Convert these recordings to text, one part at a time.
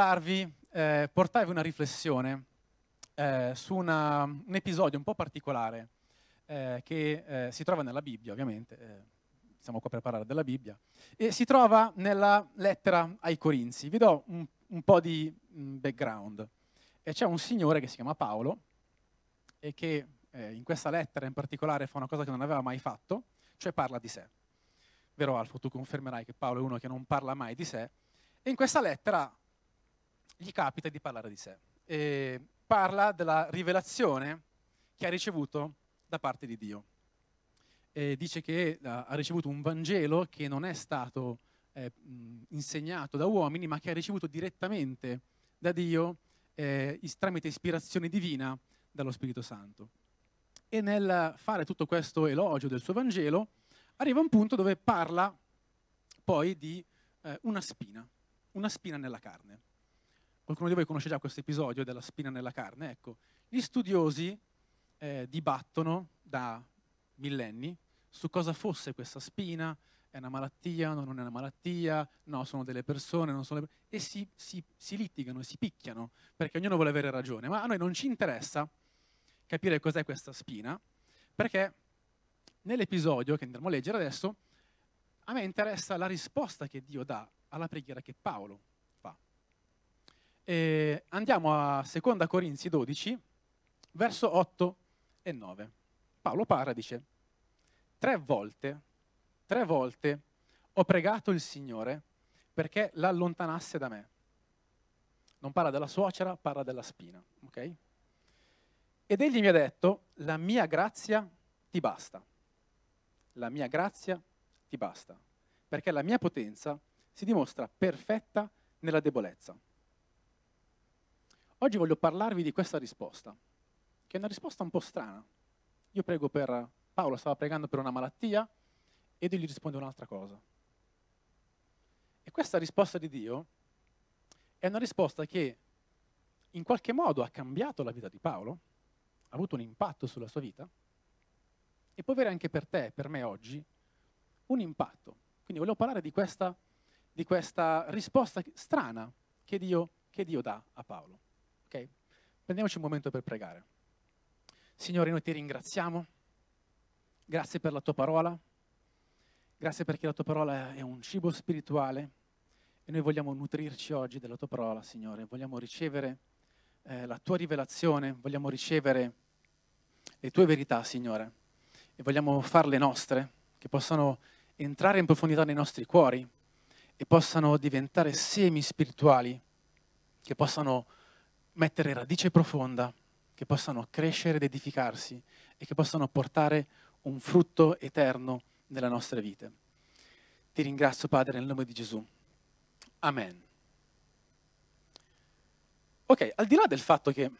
parlarvi, eh, portarvi una riflessione eh, su una, un episodio un po' particolare eh, che eh, si trova nella Bibbia, ovviamente, eh, siamo qua per parlare della Bibbia, e si trova nella lettera ai Corinzi. Vi do un, un po' di mm, background. E c'è un signore che si chiama Paolo e che eh, in questa lettera in particolare fa una cosa che non aveva mai fatto, cioè parla di sé. Vero Alfo, tu confermerai che Paolo è uno che non parla mai di sé, e in questa lettera gli capita di parlare di sé. E parla della rivelazione che ha ricevuto da parte di Dio. E dice che uh, ha ricevuto un Vangelo che non è stato eh, insegnato da uomini, ma che ha ricevuto direttamente da Dio eh, tramite ispirazione divina dallo Spirito Santo. E nel fare tutto questo elogio del suo Vangelo, arriva un punto dove parla poi di eh, una spina, una spina nella carne. Qualcuno di voi conosce già questo episodio della spina nella carne? Ecco, gli studiosi eh, dibattono da millenni su cosa fosse questa spina, è una malattia, non è una malattia, no, sono delle persone, non sono le... e si, si, si litigano, si picchiano, perché ognuno vuole avere ragione. Ma a noi non ci interessa capire cos'è questa spina, perché nell'episodio che andremo a leggere adesso, a me interessa la risposta che Dio dà alla preghiera che Paolo. E andiamo a 2 Corinzi 12, verso 8 e 9. Paolo parla e dice, tre volte, tre volte ho pregato il Signore perché l'allontanasse da me. Non parla della suocera, parla della spina, ok? Ed egli mi ha detto, la mia grazia ti basta. La mia grazia ti basta, perché la mia potenza si dimostra perfetta nella debolezza. Oggi voglio parlarvi di questa risposta, che è una risposta un po' strana. Io prego per, Paolo stava pregando per una malattia e Dio gli risponde un'altra cosa. E questa risposta di Dio è una risposta che in qualche modo ha cambiato la vita di Paolo, ha avuto un impatto sulla sua vita e può avere anche per te, per me oggi, un impatto. Quindi volevo parlare di questa di questa risposta strana che Dio, che Dio dà a Paolo. Okay? Prendiamoci un momento per pregare. Signore, noi ti ringraziamo. Grazie per la tua parola. Grazie perché la tua parola è un cibo spirituale e noi vogliamo nutrirci oggi della tua parola, Signore. Vogliamo ricevere eh, la tua rivelazione, vogliamo ricevere le tue verità, Signore, e vogliamo farle nostre, che possano entrare in profondità nei nostri cuori e possano diventare semi spirituali, che possano mettere radice profonda, che possano crescere ed edificarsi e che possano portare un frutto eterno nella nostra vita. Ti ringrazio Padre nel nome di Gesù. Amen. Ok, al di là del fatto che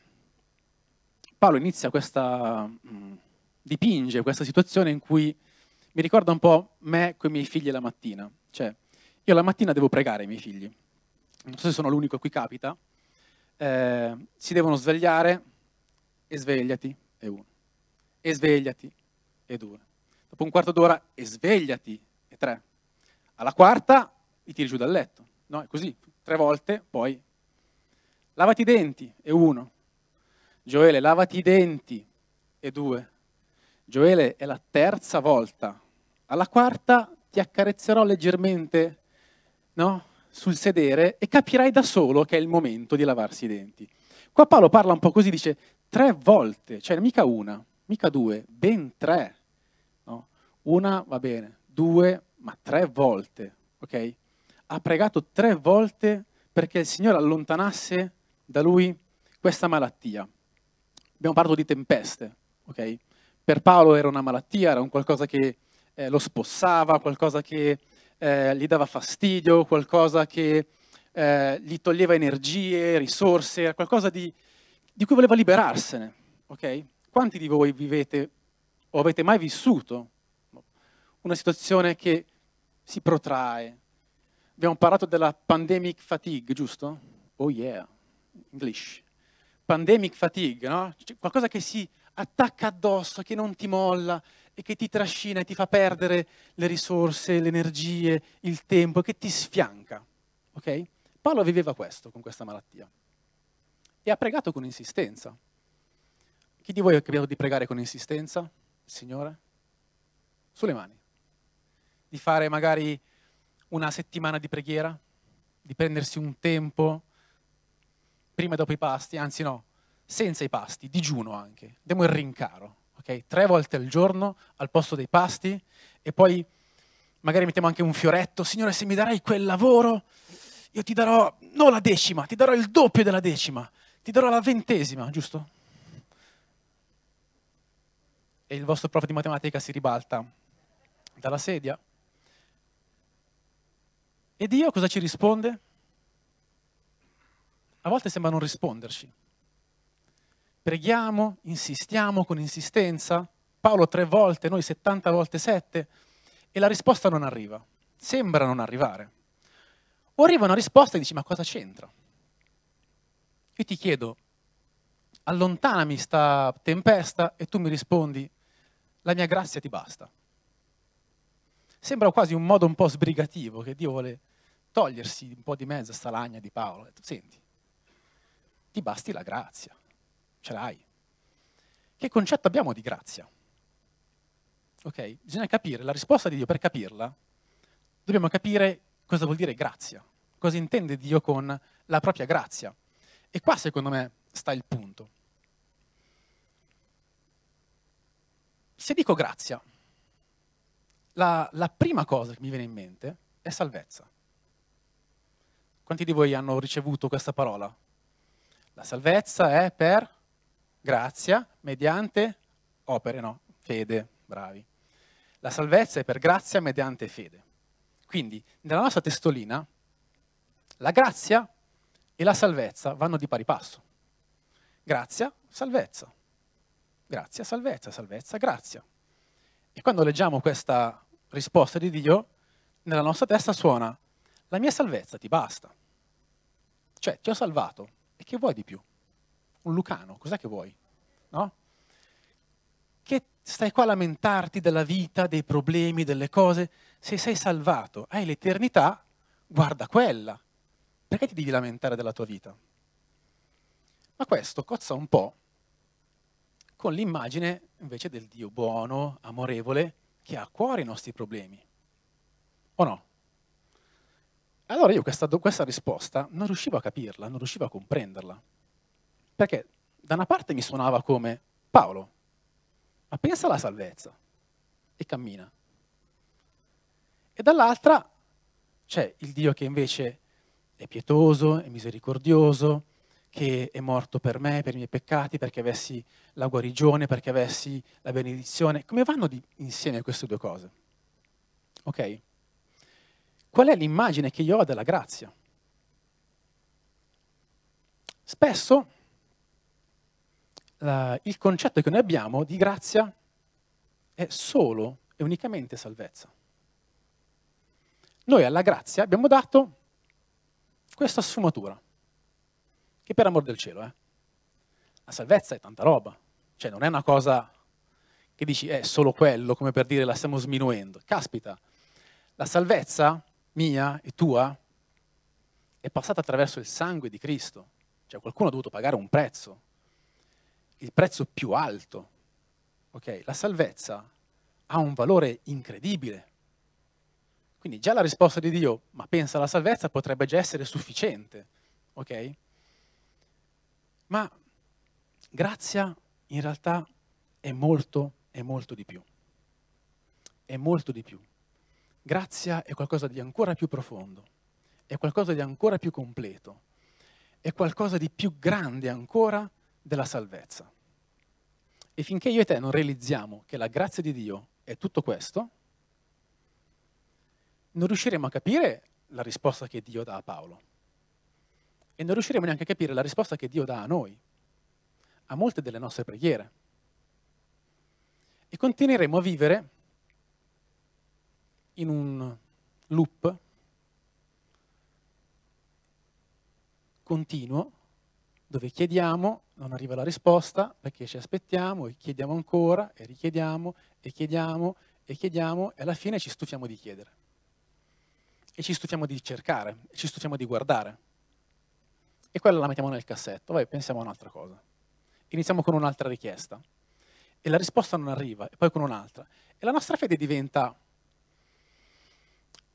Paolo inizia questa, mm, dipinge questa situazione in cui mi ricorda un po' me con i miei figli la mattina, cioè io la mattina devo pregare i miei figli. Non so se sono l'unico a cui capita. Eh, si devono svegliare e svegliati e uno. E svegliati e due. Dopo un quarto d'ora e svegliati e tre. Alla quarta li tiri giù dal letto. No, è così. Tre volte, poi lavati i denti e uno. Gioele, lavati i denti e due. Gioele, è la terza volta. Alla quarta ti accarezzerò leggermente no? Sul sedere e capirai da solo che è il momento di lavarsi i denti. Qua Paolo parla un po' così, dice tre volte, cioè mica una, mica due, ben tre. No? Una va bene, due, ma tre volte, ok? Ha pregato tre volte perché il Signore allontanasse da lui questa malattia. Abbiamo parlato di tempeste, ok? Per Paolo era una malattia, era un qualcosa che eh, lo spossava, qualcosa che eh, gli dava fastidio, qualcosa che eh, gli toglieva energie, risorse, qualcosa di, di cui voleva liberarsene. Okay? Quanti di voi vivete o avete mai vissuto una situazione che si protrae? Abbiamo parlato della pandemic fatigue, giusto? Oh yeah, English. Pandemic fatigue, no? Cioè, qualcosa che si attacca addosso, che non ti molla, e che ti trascina e ti fa perdere le risorse, le energie, il tempo, che ti sfianca. Ok? Paolo viveva questo con questa malattia e ha pregato con insistenza. Chi di voi ha capito di pregare con insistenza? Il Signore? Sulle mani. Di fare magari una settimana di preghiera, di prendersi un tempo prima e dopo i pasti, anzi no, senza i pasti, digiuno anche, diamo il rincaro, ok? Tre volte al giorno al posto dei pasti e poi magari mettiamo anche un fioretto, Signore se mi darai quel lavoro, io ti darò, non la decima, ti darò il doppio della decima, ti darò la ventesima, giusto? E il vostro prof di matematica si ribalta dalla sedia. E Dio cosa ci risponde? A volte sembra non risponderci. Preghiamo, insistiamo con insistenza, Paolo tre volte, noi 70 volte sette, e la risposta non arriva. Sembra non arrivare. O arriva una risposta e dici, ma cosa c'entra? Io ti chiedo, allontanami sta tempesta e tu mi rispondi, la mia grazia ti basta. Sembra quasi un modo un po' sbrigativo che Dio vuole togliersi un po' di mezzo a sta lagna di Paolo. Senti, ti basti la grazia, ce l'hai. Che concetto abbiamo di grazia? Ok, bisogna capire la risposta di Dio. Per capirla, dobbiamo capire cosa vuol dire grazia, cosa intende Dio con la propria grazia. E qua, secondo me, sta il punto. Se dico grazia, la, la prima cosa che mi viene in mente è salvezza. Quanti di voi hanno ricevuto questa parola? La salvezza è per grazia mediante opere, no? Fede, bravi. La salvezza è per grazia mediante fede. Quindi, nella nostra testolina, la grazia e la salvezza vanno di pari passo. Grazia, salvezza. Grazia, salvezza, salvezza, grazia. E quando leggiamo questa risposta di Dio, nella nostra testa suona, la mia salvezza ti basta. Cioè, ti ho salvato, e che vuoi di più? Un lucano, cos'è che vuoi? No? Che stai qua a lamentarti della vita, dei problemi, delle cose? Se sei salvato, hai l'eternità, guarda quella. Perché ti devi lamentare della tua vita? Ma questo cozza un po' con l'immagine invece del Dio buono, amorevole, che ha a cuore i nostri problemi. O no? Allora io questa, questa risposta non riuscivo a capirla, non riuscivo a comprenderla. Perché da una parte mi suonava come Paolo, ma pensa alla salvezza e cammina. E dall'altra c'è il Dio che invece è pietoso, è misericordioso, che è morto per me, per i miei peccati, perché avessi la guarigione, perché avessi la benedizione. Come vanno di, insieme queste due cose? Ok? Qual è l'immagine che io ho della grazia? Spesso la, il concetto che noi abbiamo di grazia è solo e unicamente salvezza. Noi alla grazia abbiamo dato questa sfumatura, che per amor del cielo, eh? la salvezza è tanta roba, cioè non è una cosa che dici è solo quello, come per dire la stiamo sminuendo. Caspita, la salvezza mia e tua è passata attraverso il sangue di Cristo. Cioè qualcuno ha dovuto pagare un prezzo, il prezzo più alto. Okay? La salvezza ha un valore incredibile. Quindi già la risposta di Dio, ma pensa alla salvezza, potrebbe già essere sufficiente. Ok? Ma grazia in realtà è molto, è molto di più. È molto di più. Grazia è qualcosa di ancora più profondo, è qualcosa di ancora più completo, è qualcosa di più grande ancora della salvezza. E finché io e te non realizziamo che la grazia di Dio è tutto questo, non riusciremo a capire la risposta che Dio dà a Paolo. E non riusciremo neanche a capire la risposta che Dio dà a noi, a molte delle nostre preghiere. E continueremo a vivere in un loop continuo dove chiediamo, non arriva la risposta perché ci aspettiamo e chiediamo ancora e richiediamo e chiediamo e chiediamo e alla fine ci stufiamo di chiedere. E ci stufiamo di cercare, e ci stufiamo di guardare. e quella la mettiamo nel cassetto, vai, pensiamo a un'altra cosa. Iniziamo con un'altra richiesta e la risposta non arriva, e poi con un'altra. E la nostra fede diventa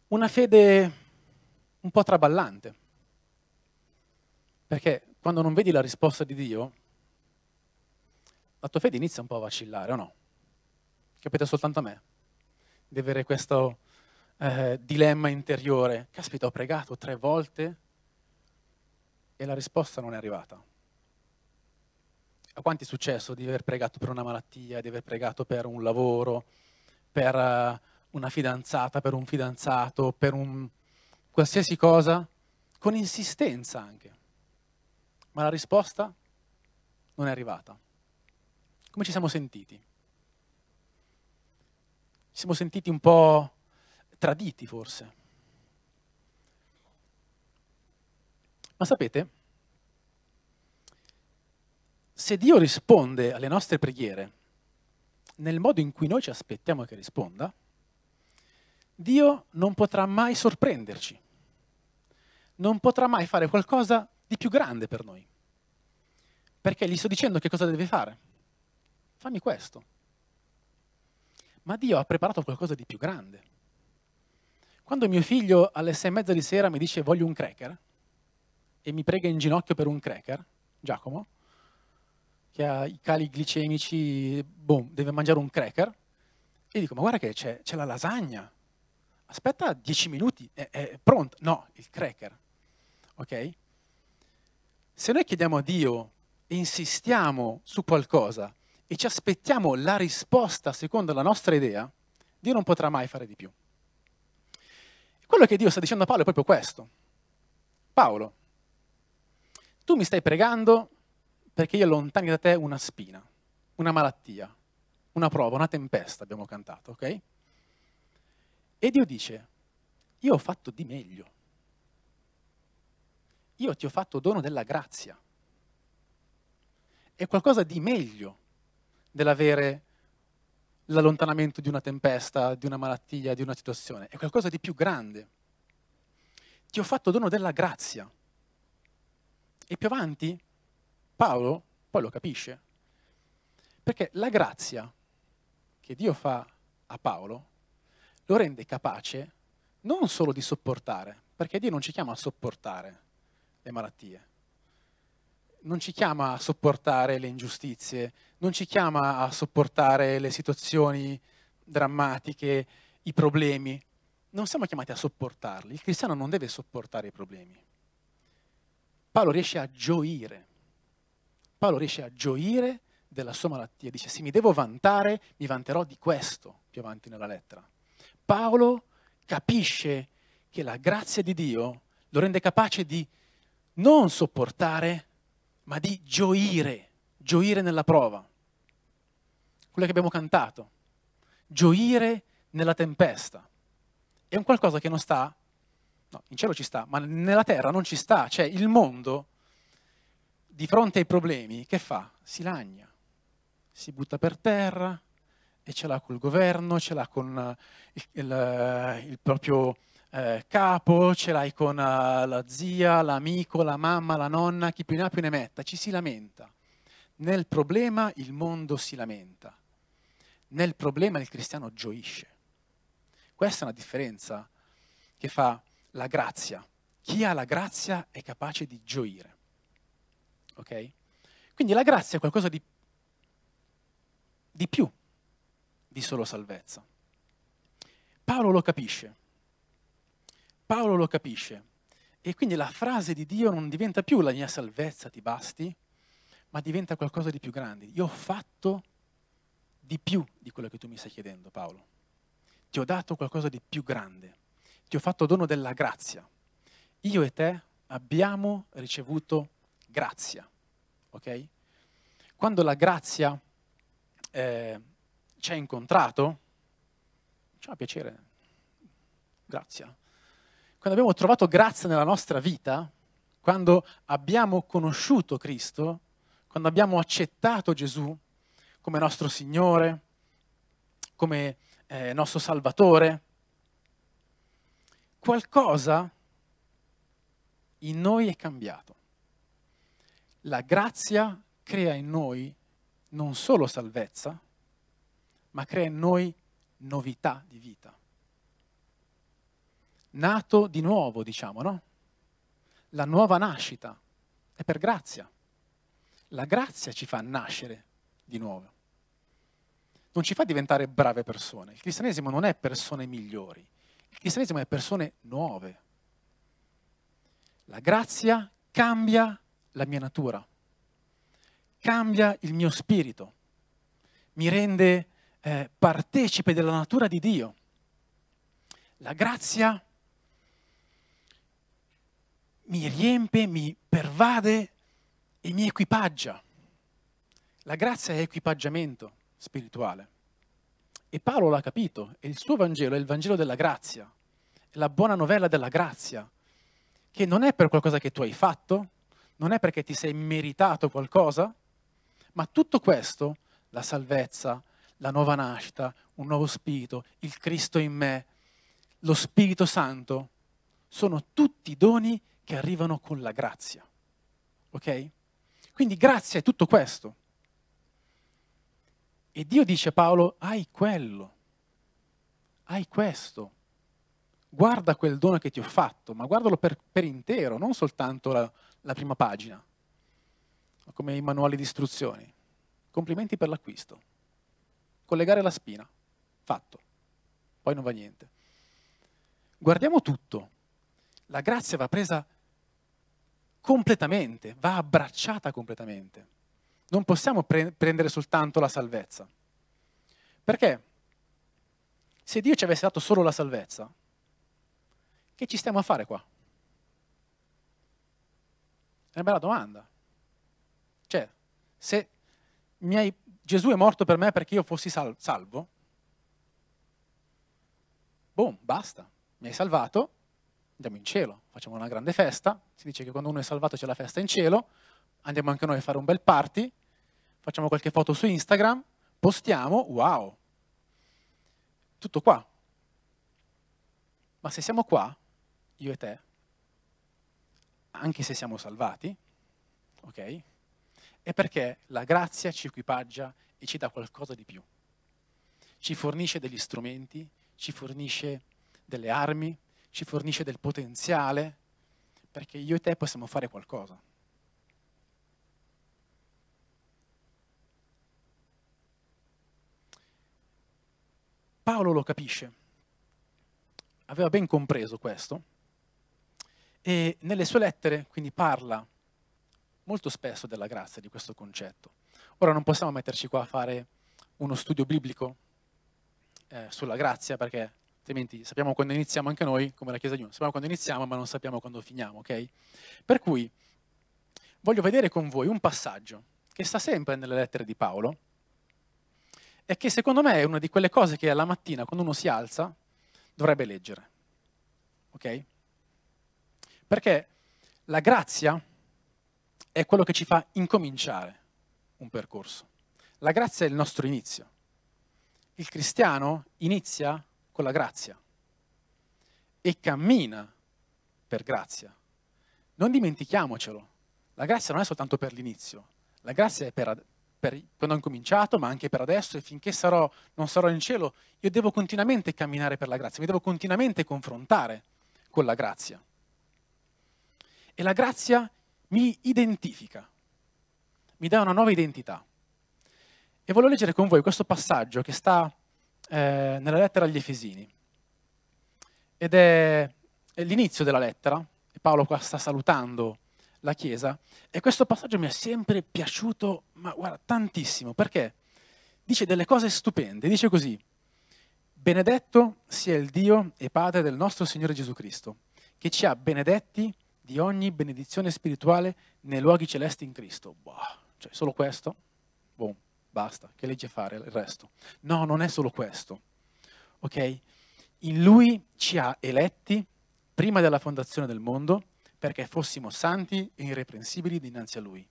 una fede un po' traballante, perché quando non vedi la risposta di Dio, la tua fede inizia un po' a vacillare, o no? Capite soltanto a me? Di avere questo eh, dilemma interiore. Caspita, ho pregato tre volte e la risposta non è arrivata. A quanti è successo di aver pregato per una malattia, di aver pregato per un lavoro, per uh, una fidanzata, per un fidanzato, per un qualsiasi cosa, con insistenza anche. Ma la risposta non è arrivata. Come ci siamo sentiti? Ci siamo sentiti un po' traditi forse. Ma sapete, se Dio risponde alle nostre preghiere nel modo in cui noi ci aspettiamo che risponda, Dio non potrà mai sorprenderci, non potrà mai fare qualcosa di più grande per noi. Perché gli sto dicendo che cosa deve fare. Fammi questo. Ma Dio ha preparato qualcosa di più grande. Quando mio figlio alle sei e mezza di sera mi dice voglio un cracker e mi prega in ginocchio per un cracker, Giacomo, che ha i cali glicemici, boom, deve mangiare un cracker, e dico ma guarda che c'è, c'è la lasagna, aspetta dieci minuti, è, è pronto. No, il cracker. Ok? Se noi chiediamo a Dio e insistiamo su qualcosa e ci aspettiamo la risposta secondo la nostra idea, Dio non potrà mai fare di più. Quello che Dio sta dicendo a Paolo è proprio questo. Paolo, tu mi stai pregando perché io allontani da te una spina, una malattia, una prova, una tempesta, abbiamo cantato, ok? E Dio dice, io ho fatto di meglio. Io ti ho fatto dono della grazia. È qualcosa di meglio dell'avere l'allontanamento di una tempesta, di una malattia, di una situazione. È qualcosa di più grande. Ti ho fatto dono della grazia. E più avanti, Paolo poi lo capisce. Perché la grazia che Dio fa a Paolo lo rende capace non solo di sopportare, perché Dio non ci chiama a sopportare le malattie, non ci chiama a sopportare le ingiustizie, non ci chiama a sopportare le situazioni drammatiche, i problemi. Non siamo chiamati a sopportarli. Il cristiano non deve sopportare i problemi. Paolo riesce a gioire. Paolo riesce a gioire della sua malattia. Dice, se mi devo vantare, mi vanterò di questo, più avanti nella lettera. Paolo capisce che la grazia di Dio lo rende capace di non sopportare, ma di gioire, gioire nella prova. Quello che abbiamo cantato, gioire nella tempesta. È un qualcosa che non sta, no, in cielo ci sta, ma nella terra non ci sta. Cioè il mondo, di fronte ai problemi, che fa? Si lagna, si butta per terra, e ce l'ha col governo, ce l'ha con eh, il, il, eh, il proprio eh, capo, ce l'hai con uh, la zia, l'amico, la mamma, la nonna, chi più ne ha più ne metta, ci si lamenta. Nel problema il mondo si lamenta, nel problema il cristiano gioisce. Questa è una differenza che fa la grazia. Chi ha la grazia è capace di gioire. Ok? Quindi la grazia è qualcosa di, di più di solo salvezza. Paolo lo capisce. Paolo lo capisce. E quindi la frase di Dio non diventa più la mia salvezza ti basti, ma diventa qualcosa di più grande. Io ho fatto di più di quello che tu mi stai chiedendo, Paolo. Ti ho dato qualcosa di più grande. Ti ho fatto dono della grazia. Io e te abbiamo ricevuto grazia. Ok? Quando la grazia eh, ci ha incontrato, ci fa piacere, grazie. Quando abbiamo trovato grazia nella nostra vita, quando abbiamo conosciuto Cristo, quando abbiamo accettato Gesù come nostro Signore, come eh, nostro Salvatore, qualcosa in noi è cambiato. La grazia crea in noi non solo salvezza, ma crea in noi novità di vita. Nato di nuovo, diciamo, no? La nuova nascita è per grazia. La grazia ci fa nascere di nuovo. Non ci fa diventare brave persone. Il cristianesimo non è persone migliori. Il cristianesimo è persone nuove. La grazia cambia la mia natura, cambia il mio spirito, mi rende eh, partecipe della natura di Dio. La grazia mi riempie, mi pervade e mi equipaggia. La grazia è equipaggiamento spirituale. E Paolo l'ha capito, e il suo Vangelo è il Vangelo della grazia, è la buona novella della grazia, che non è per qualcosa che tu hai fatto, non è perché ti sei meritato qualcosa, ma tutto questo, la salvezza, la nuova nascita, un nuovo spirito, il Cristo in me, lo Spirito Santo, sono tutti doni che arrivano con la grazia. Ok? Quindi grazia è tutto questo. E Dio dice a Paolo, hai quello, hai questo. Guarda quel dono che ti ho fatto, ma guardalo per, per intero, non soltanto la, la prima pagina, come i manuali di istruzioni. Complimenti per l'acquisto. Collegare la spina, fatto. Poi non va niente. Guardiamo tutto. La grazia va presa completamente, va abbracciata completamente. Non possiamo pre- prendere soltanto la salvezza. Perché se Dio ci avesse dato solo la salvezza, che ci stiamo a fare qua? È una bella domanda. Cioè, se hai, Gesù è morto per me perché io fossi sal- salvo, boom, basta, mi hai salvato, andiamo in cielo, facciamo una grande festa, si dice che quando uno è salvato c'è la festa in cielo, andiamo anche noi a fare un bel party, facciamo qualche foto su Instagram, postiamo, wow, tutto qua. Ma se siamo qua, io e te, anche se siamo salvati, ok? È perché la grazia ci equipaggia e ci dà qualcosa di più. Ci fornisce degli strumenti, ci fornisce delle armi, ci fornisce del potenziale, perché io e te possiamo fare qualcosa. Paolo lo capisce, aveva ben compreso questo e nelle sue lettere quindi parla molto spesso della grazia, di questo concetto. Ora non possiamo metterci qua a fare uno studio biblico eh, sulla grazia perché altrimenti sappiamo quando iniziamo anche noi, come la Chiesa di Uno, sappiamo quando iniziamo ma non sappiamo quando finiamo, ok? Per cui voglio vedere con voi un passaggio che sta sempre nelle lettere di Paolo e che secondo me è una di quelle cose che alla mattina, quando uno si alza, dovrebbe leggere. Ok? Perché la grazia è quello che ci fa incominciare un percorso. La grazia è il nostro inizio. Il cristiano inizia con la grazia e cammina per grazia. Non dimentichiamocelo, la grazia non è soltanto per l'inizio, la grazia è per, per quando ho incominciato, ma anche per adesso e finché sarò, non sarò in cielo, io devo continuamente camminare per la grazia, mi devo continuamente confrontare con la grazia. E la grazia mi identifica, mi dà una nuova identità. E voglio leggere con voi questo passaggio che sta eh, nella lettera agli Efesini. Ed è, è l'inizio della lettera, e Paolo qua sta salutando la Chiesa, e questo passaggio mi è sempre piaciuto, ma guarda, tantissimo, perché dice delle cose stupende, dice così, benedetto sia il Dio e Padre del nostro Signore Gesù Cristo, che ci ha benedetti di ogni benedizione spirituale nei luoghi celesti in Cristo. Boh, cioè solo questo? Boh basta, che legge fare il resto? No, non è solo questo. Ok? In lui ci ha eletti prima della fondazione del mondo perché fossimo santi e irreprensibili dinanzi a lui,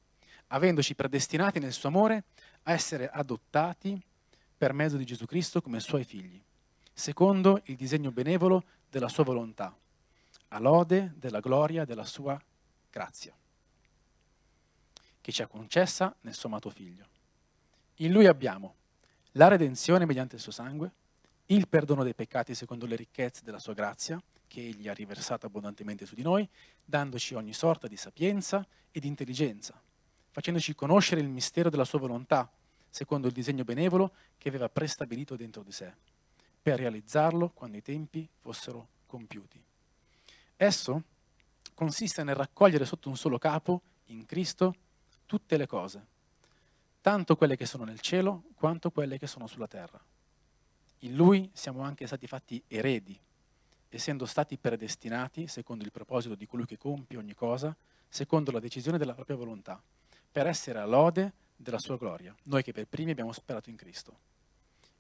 avendoci predestinati nel suo amore a essere adottati per mezzo di Gesù Cristo come suoi figli, secondo il disegno benevolo della sua volontà, a lode della gloria della sua grazia. che ci ha concessa nel suo amato Figlio. In Lui abbiamo la redenzione mediante il suo sangue, il perdono dei peccati secondo le ricchezze della sua grazia, che Egli ha riversato abbondantemente su di noi, dandoci ogni sorta di sapienza e di intelligenza, facendoci conoscere il mistero della sua volontà, secondo il disegno benevolo che aveva prestabilito dentro di sé, per realizzarlo quando i tempi fossero compiuti. Esso consiste nel raccogliere sotto un solo capo, in Cristo, tutte le cose, tanto quelle che sono nel cielo quanto quelle che sono sulla terra. In Lui siamo anche stati fatti eredi, essendo stati predestinati, secondo il proposito di colui che compie ogni cosa, secondo la decisione della propria volontà, per essere a lode della sua gloria, noi che per primi abbiamo sperato in Cristo.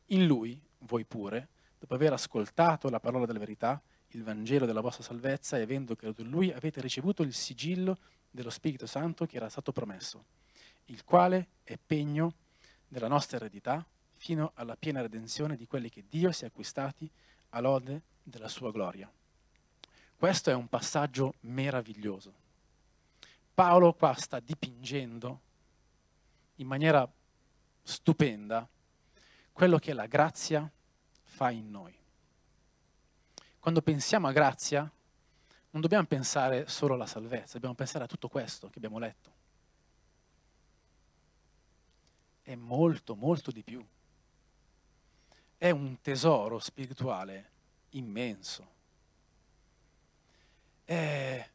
In Lui, voi pure, dopo aver ascoltato la parola della verità, il Vangelo della vostra salvezza e avendo creduto in Lui, avete ricevuto il sigillo dello Spirito Santo che era stato promesso, il quale è pegno della nostra eredità fino alla piena redenzione di quelli che Dio si è acquistati a lode della sua gloria. Questo è un passaggio meraviglioso. Paolo qua sta dipingendo in maniera stupenda quello che la grazia fa in noi. Quando pensiamo a grazia, non dobbiamo pensare solo alla salvezza, dobbiamo pensare a tutto questo che abbiamo letto. È molto, molto di più. È un tesoro spirituale immenso. È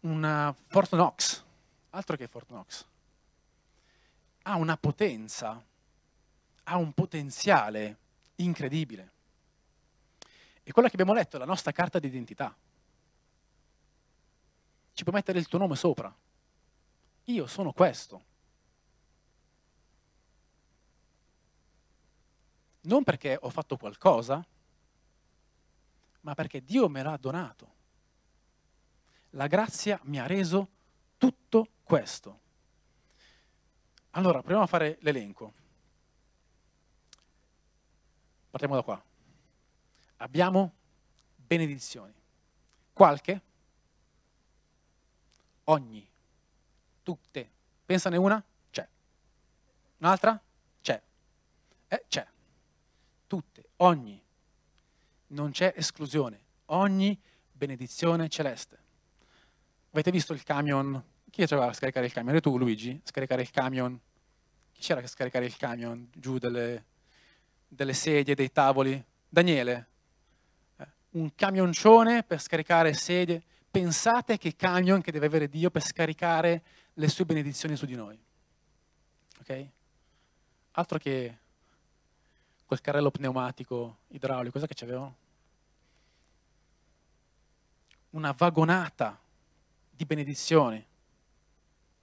una Fort Knox, altro che Fort Knox. Ha una potenza, ha un potenziale incredibile. E quella che abbiamo letto è la nostra carta d'identità. Ci puoi mettere il tuo nome sopra. Io sono questo. Non perché ho fatto qualcosa, ma perché Dio me l'ha donato. La grazia mi ha reso tutto questo. Allora, proviamo a fare l'elenco. Partiamo da qua abbiamo benedizioni. Qualche? Ogni. Tutte. Pensane una? C'è. Un'altra? C'è. Eh, c'è. Ogni. Non c'è esclusione. Ogni benedizione celeste. Avete visto il camion? Chi faceva scaricare il camion? Eri tu, Luigi? Scaricare il camion? Chi c'era che scaricare il camion giù delle, delle sedie, dei tavoli? Daniele? un camioncione per scaricare sedie. Pensate che camion che deve avere Dio per scaricare le sue benedizioni su di noi. Ok? Altro che quel carrello pneumatico idraulico, cosa che c'avevo? Una vagonata di benedizioni.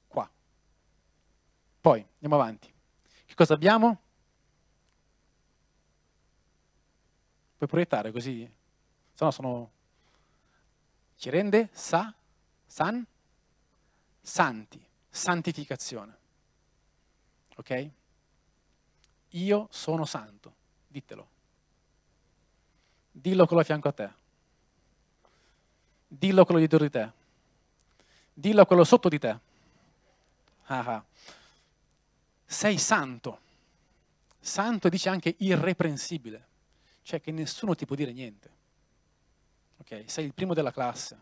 Qua. Poi, andiamo avanti. Che cosa abbiamo? Puoi proiettare così se no sono... ci rende sa, san, santi, santificazione. Ok? Io sono santo, ditelo. Dillo quello a fianco a te. Dillo quello dietro di te. Dillo quello sotto di te. Ah, ah. Sei santo. Santo dice anche irreprensibile, cioè che nessuno ti può dire niente. Ok, sei il primo della classe.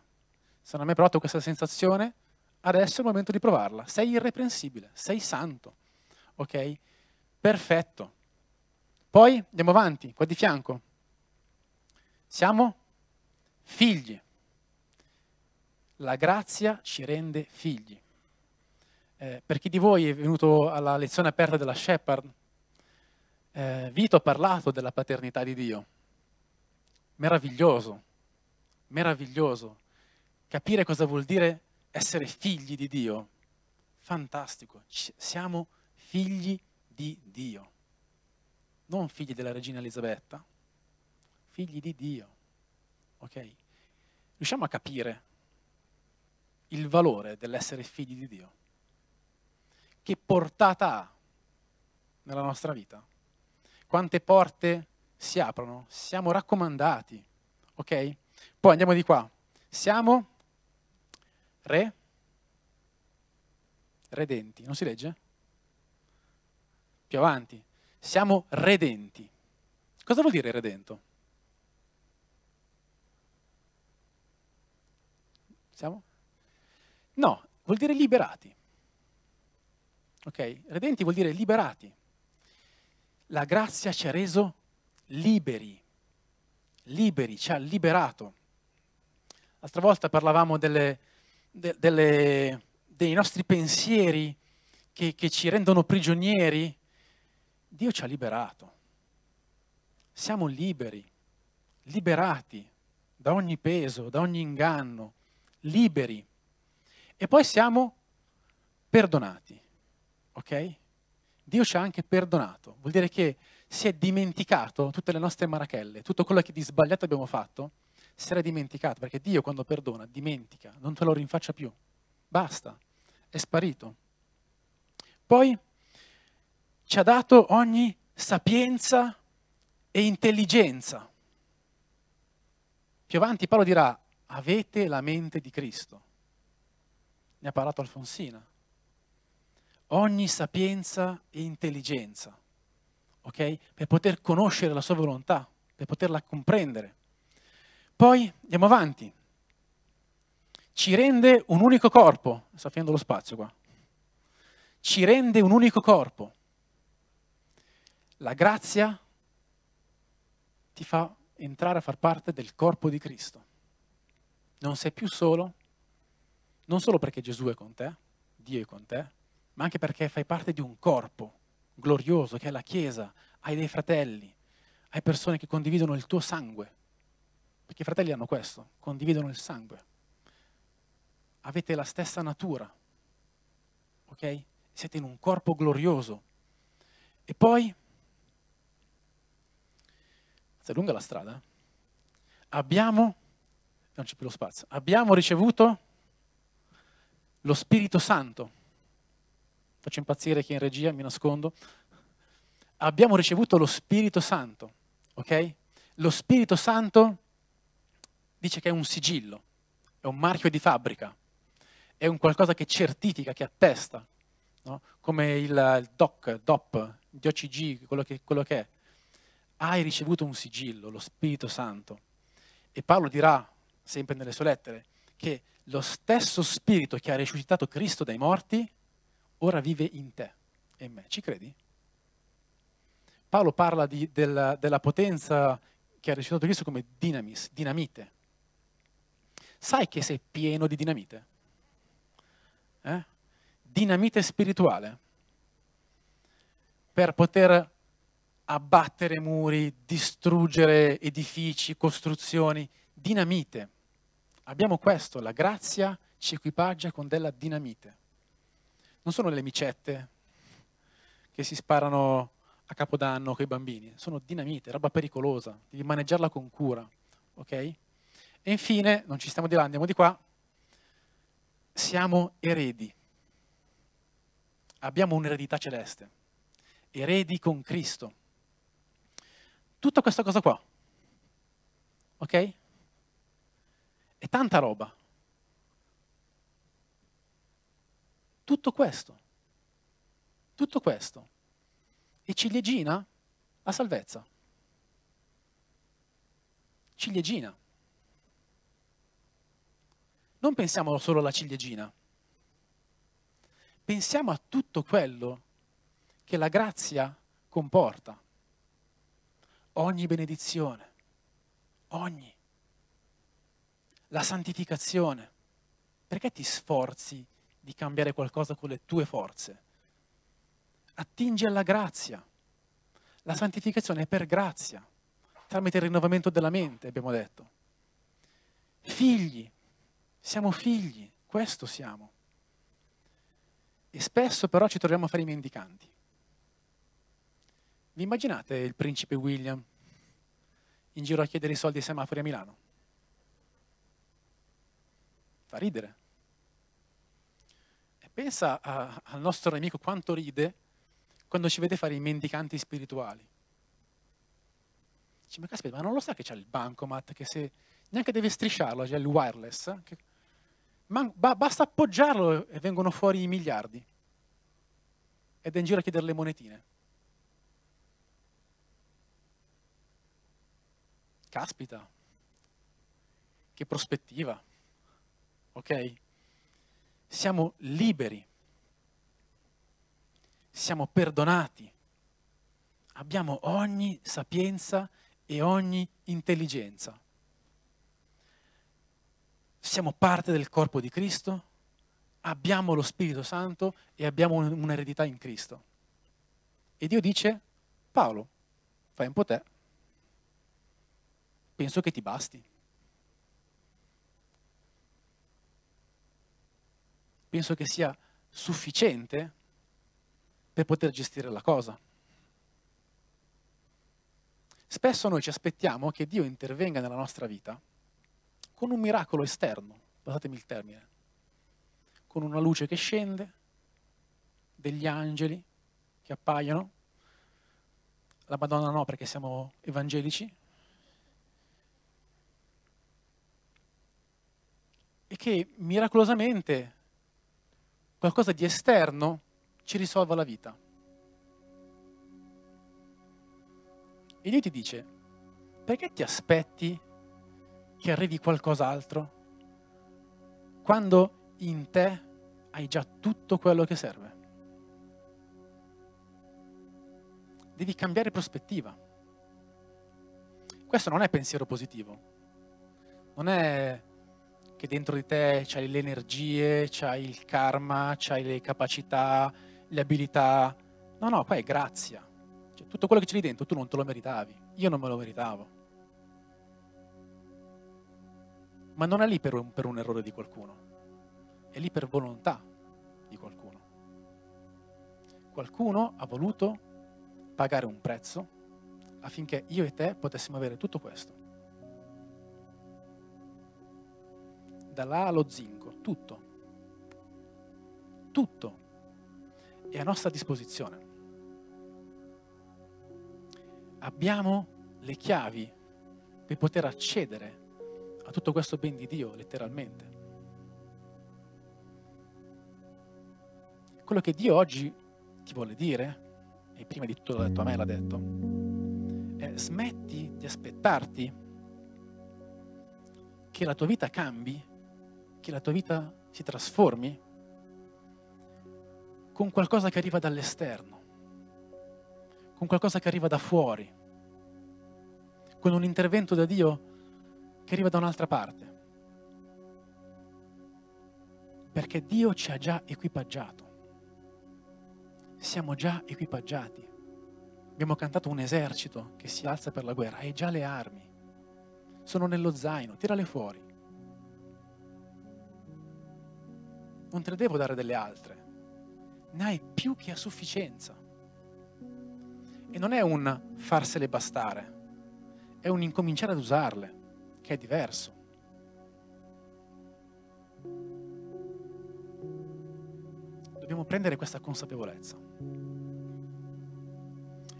Se non hai mai provato questa sensazione, adesso è il momento di provarla. Sei irreprensibile, sei santo. Ok? Perfetto. Poi andiamo avanti, qua di fianco. Siamo figli. La grazia ci rende figli. Eh, per chi di voi è venuto alla lezione aperta della Shepherd, eh, Vito ha parlato della paternità di Dio. Meraviglioso meraviglioso. Capire cosa vuol dire essere figli di Dio. Fantastico. Siamo figli di Dio. Non figli della regina Elisabetta, figli di Dio. Ok? Riusciamo a capire il valore dell'essere figli di Dio? Che portata ha nella nostra vita? Quante porte si aprono? Siamo raccomandati, ok? Poi andiamo di qua. Siamo re redenti. Non si legge? Più avanti. Siamo redenti. Cosa vuol dire redento? Siamo? No, vuol dire liberati. Ok? Redenti vuol dire liberati. La grazia ci ha reso liberi. Liberi, ci ha liberato. L'altra volta parlavamo delle, de, delle, dei nostri pensieri che, che ci rendono prigionieri. Dio ci ha liberato. Siamo liberi, liberati da ogni peso, da ogni inganno, liberi. E poi siamo perdonati. Ok? Dio ci ha anche perdonato. Vuol dire che si è dimenticato tutte le nostre marachelle, tutto quello che di sbagliato abbiamo fatto, si era dimenticato, perché Dio quando perdona dimentica, non te lo rinfaccia più. Basta, è sparito. Poi ci ha dato ogni sapienza e intelligenza. Più avanti Paolo dirà, avete la mente di Cristo. Ne ha parlato Alfonsina ogni sapienza e intelligenza, ok? Per poter conoscere la sua volontà, per poterla comprendere. Poi andiamo avanti. Ci rende un unico corpo, sta finendo lo spazio qua. Ci rende un unico corpo. La grazia ti fa entrare a far parte del corpo di Cristo. Non sei più solo, non solo perché Gesù è con te, Dio è con te, ma anche perché fai parte di un corpo glorioso che è la Chiesa, hai dei fratelli, hai persone che condividono il tuo sangue, perché i fratelli hanno questo, condividono il sangue. Avete la stessa natura, ok? Siete in un corpo glorioso. E poi, è lunga la strada, eh? abbiamo, non c'è più lo spazio, abbiamo ricevuto lo Spirito Santo faccio impazzire chi è in regia, mi nascondo, abbiamo ricevuto lo Spirito Santo, ok? Lo Spirito Santo dice che è un sigillo, è un marchio di fabbrica, è un qualcosa che certifica, che attesta, no? come il, il, DOC, DOP, DOCG, quello che, quello che è. Hai ricevuto un sigillo, lo Spirito Santo. E Paolo dirà, sempre nelle sue lettere, che lo stesso Spirito che ha risuscitato Cristo dai morti ora vive in te e in me. Ci credi? Paolo parla di, della, della, potenza che ha ricevuto Cristo come dinamis, dinamite. Sai che sei pieno di dinamite? Eh? Dinamite spirituale. Per poter abbattere muri, distruggere edifici, costruzioni. Dinamite. Abbiamo questo, la grazia ci equipaggia con della dinamite non sono le micette che si sparano a capodanno con i bambini, sono dinamite, roba pericolosa, devi maneggiarla con cura, ok? E infine, non ci stiamo di là, andiamo di qua, siamo eredi. Abbiamo un'eredità celeste, eredi con Cristo. Tutta questa cosa qua, ok? È tanta roba. Tutto questo. Tutto questo. E ciliegina? La salvezza. Ciliegina. Non pensiamo solo alla ciliegina. Pensiamo a tutto quello che la grazia comporta. Ogni benedizione. Ogni. La santificazione. Perché ti sforzi di cambiare qualcosa con le tue forze. Attingi alla grazia. La santificazione è per grazia, tramite il rinnovamento della mente, abbiamo detto. Figli, siamo figli, questo siamo. E spesso però ci troviamo a fare i mendicanti. Vi immaginate il principe William in giro a chiedere i soldi ai semafori a Milano? Fa ridere. Pensa a, al nostro nemico quanto ride quando ci vede fare i mendicanti spirituali. Dice, ma caspita, ma non lo sa che c'è il bancomat, che se neanche deve strisciarlo, c'è il wireless, che, ma, ba, basta appoggiarlo e vengono fuori i miliardi. ed è in giro a chiedere le monetine. Caspita, che prospettiva, ok? Siamo liberi, siamo perdonati, abbiamo ogni sapienza e ogni intelligenza. Siamo parte del corpo di Cristo, abbiamo lo Spirito Santo e abbiamo un'eredità in Cristo. E Dio dice, Paolo, fai un po' te, penso che ti basti. Penso che sia sufficiente per poter gestire la cosa. Spesso noi ci aspettiamo che Dio intervenga nella nostra vita con un miracolo esterno, passatemi il termine, con una luce che scende, degli angeli che appaiono, la Madonna no perché siamo evangelici, che miracolosamente qualcosa di esterno ci risolva la vita. E Dio ti dice, perché ti aspetti che arrivi qualcos'altro quando in te hai già tutto quello che serve? Devi cambiare prospettiva. Questo non è pensiero positivo. Non è che dentro di te c'hai le energie, c'hai il karma, c'hai le capacità, le abilità. No, no, qua è grazia. Cioè, tutto quello che c'è lì dentro tu non te lo meritavi, io non me lo meritavo. Ma non è lì per un, per un errore di qualcuno, è lì per volontà di qualcuno. Qualcuno ha voluto pagare un prezzo affinché io e te potessimo avere tutto questo. Dalla A allo zinco, tutto. Tutto è a nostra disposizione abbiamo le chiavi per poter accedere a tutto questo ben di Dio, letteralmente. Quello che Dio oggi ti vuole dire, e prima di tutto l'ha detto a me, l'ha detto, è smetti di aspettarti che la tua vita cambi, che la tua vita si trasformi con qualcosa che arriva dall'esterno con qualcosa che arriva da fuori, con un intervento da Dio che arriva da un'altra parte. Perché Dio ci ha già equipaggiato. Siamo già equipaggiati. Abbiamo cantato un esercito che si alza per la guerra, hai già le armi. Sono nello zaino, tirale fuori. Non te ne devo dare delle altre. Ne hai più che a sufficienza. E non è un farsele bastare, è un incominciare ad usarle, che è diverso. Dobbiamo prendere questa consapevolezza.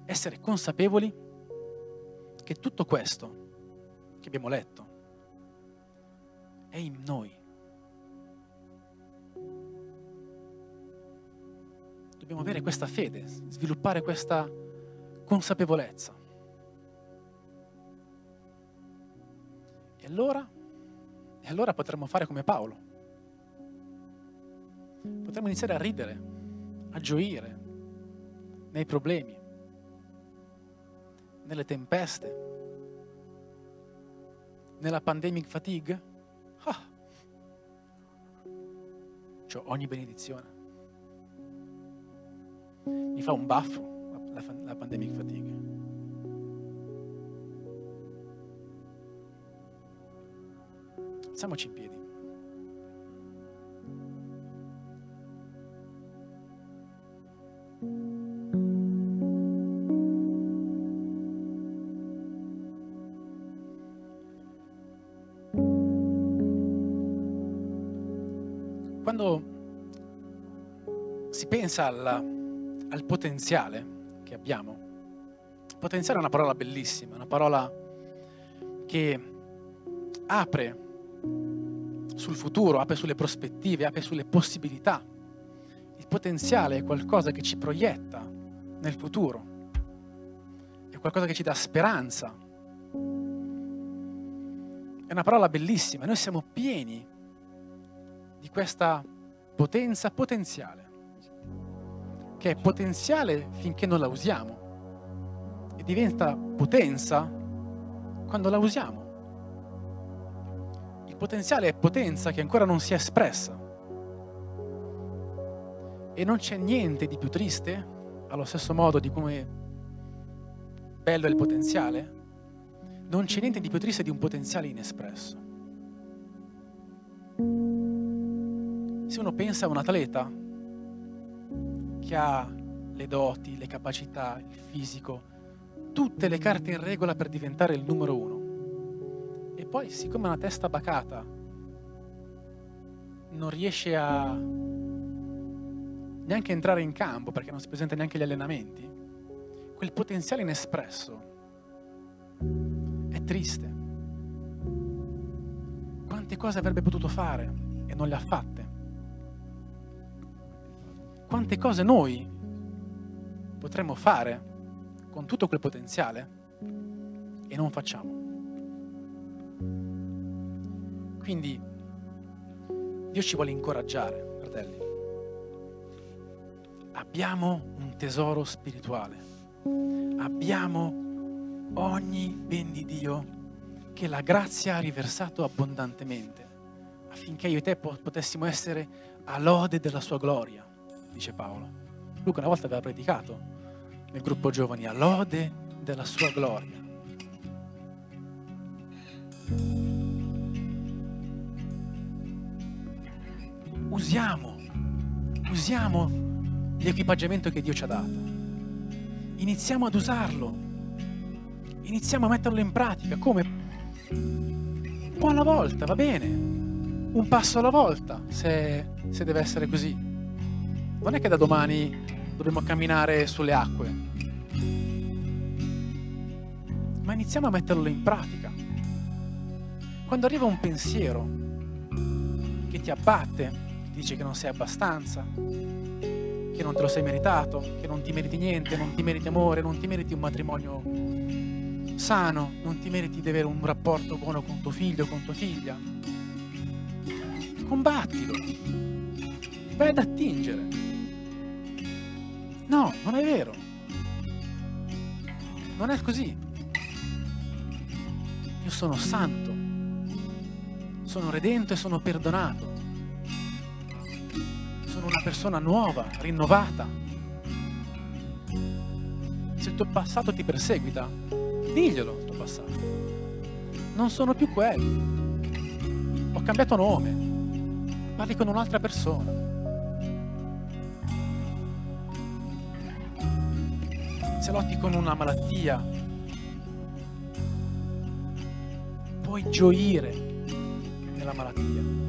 Essere consapevoli che tutto questo che abbiamo letto è in noi. Dobbiamo avere questa fede, sviluppare questa consapevolezza. E allora, e allora potremmo fare come Paolo. Potremmo iniziare a ridere, a gioire nei problemi, nelle tempeste, nella pandemic fatigue. Ah, ho ogni benedizione. Mi fa un baffo la, la pandemic fatigue. Alziamoci in piedi. Quando si pensa alla, al potenziale che abbiamo. Potenziale è una parola bellissima, una parola che apre sul futuro, apre sulle prospettive, apre sulle possibilità Il potenziale è qualcosa che ci proietta nel futuro, è qualcosa che ci dà speranza. È una parola bellissima, noi siamo pieni di questa potenza potenziale, che è potenziale finché non la usiamo e diventa potenza quando la usiamo. Il potenziale è potenza che ancora non si è espressa. E non c'è niente di più triste, allo stesso modo di come bello è il potenziale, non c'è niente di più triste di un potenziale inespresso. Se uno pensa a un atleta che ha le doti, le capacità, il fisico, tutte le carte in regola per diventare il numero uno, e poi siccome ha una testa bacata, non riesce a neanche entrare in campo perché non si presenta neanche agli allenamenti, quel potenziale inespresso è triste. Quante cose avrebbe potuto fare e non le ha fatte? Quante cose noi potremmo fare con tutto quel potenziale e non facciamo? Quindi Dio ci vuole incoraggiare, fratelli. Abbiamo un tesoro spirituale. Abbiamo ogni ben di Dio che la grazia ha riversato abbondantemente affinché io e te potessimo essere a lode della sua gloria, dice Paolo. Luca una volta aveva predicato nel gruppo giovani a lode della sua gloria. Usiamo, usiamo l'equipaggiamento che Dio ci ha dato. Iniziamo ad usarlo. Iniziamo a metterlo in pratica. Come? Un po' alla volta, va bene. Un passo alla volta, se, se deve essere così. Non è che da domani dobbiamo camminare sulle acque. Ma iniziamo a metterlo in pratica. Quando arriva un pensiero che ti abbatte, dice che non sei abbastanza, che non te lo sei meritato, che non ti meriti niente, non ti meriti amore, non ti meriti un matrimonio sano, non ti meriti di avere un rapporto buono con tuo figlio, con tua figlia. Combattilo. Vai ad attingere. No, non è vero. Non è così. Io sono santo. Sono redento e sono perdonato sono una persona nuova, rinnovata. Se il tuo passato ti perseguita, diglielo il tuo passato. Non sono più quello. Ho cambiato nome. Parli con un'altra persona. Se lotti con una malattia, puoi gioire nella malattia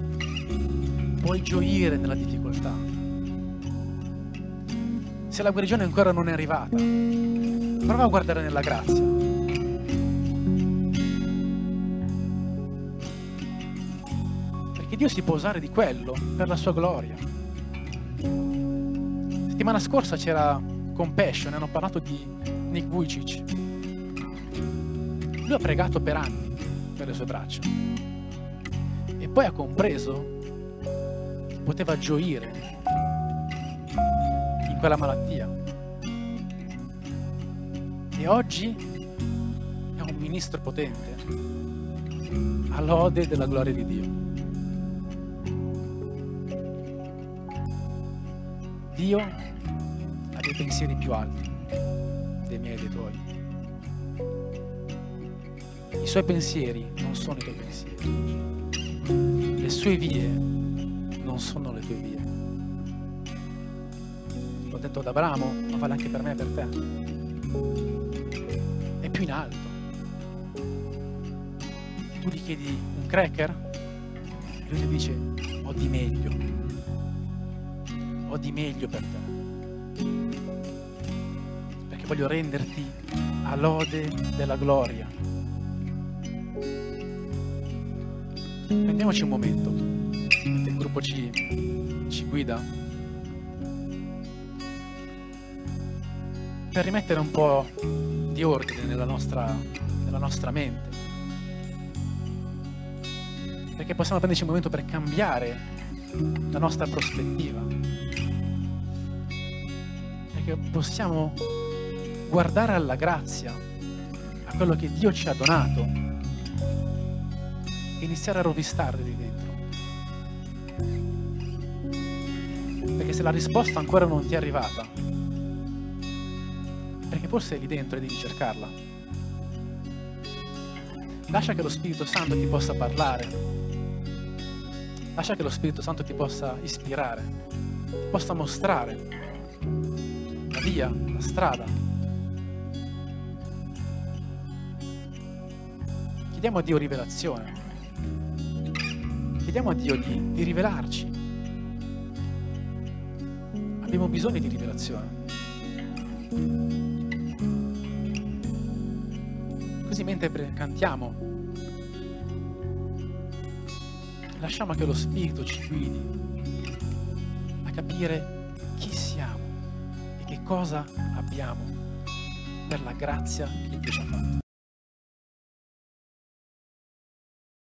puoi gioire nella difficoltà. Se la guarigione ancora non è arrivata, prova a guardare nella grazia. Perché Dio si può usare di quello per la sua gloria. Settimana scorsa c'era Compassion, hanno parlato di Nick Vujicic. Lui ha pregato per anni per le sue braccia e poi ha compreso poteva gioire in quella malattia. E oggi è un ministro potente, all'ode della gloria di Dio. Dio dei pensieri più alti dei miei e dei tuoi. I suoi pensieri non sono i tuoi pensieri. Le sue vie non sono le tue vie. L'ho detto ad Abramo, ma vale anche per me e per te. È più in alto. Tu gli chiedi un cracker e lui ti dice ho di meglio. Ho di meglio per te. Voglio renderti a lode della gloria. Prendiamoci un momento gruppo ci, ci guida. per rimettere un po' di ordine nella nostra, nella nostra mente. Perché possiamo prenderci un momento per cambiare la nostra prospettiva. Perché possiamo guardare alla grazia, a quello che Dio ci ha donato e iniziare a rovistarli di dentro. Perché se la risposta ancora non ti è arrivata, perché forse è lì dentro e devi cercarla. Lascia che lo Spirito Santo ti possa parlare. Lascia che lo Spirito Santo ti possa ispirare, ti possa mostrare la via, la strada. Chiediamo a Dio rivelazione. Chiediamo a Dio di, di rivelarci. Abbiamo bisogno di rivelazione. Così mentre cantiamo, lasciamo che lo Spirito ci guidi a capire chi siamo e che cosa abbiamo per la grazia che Dio ci ha fatto.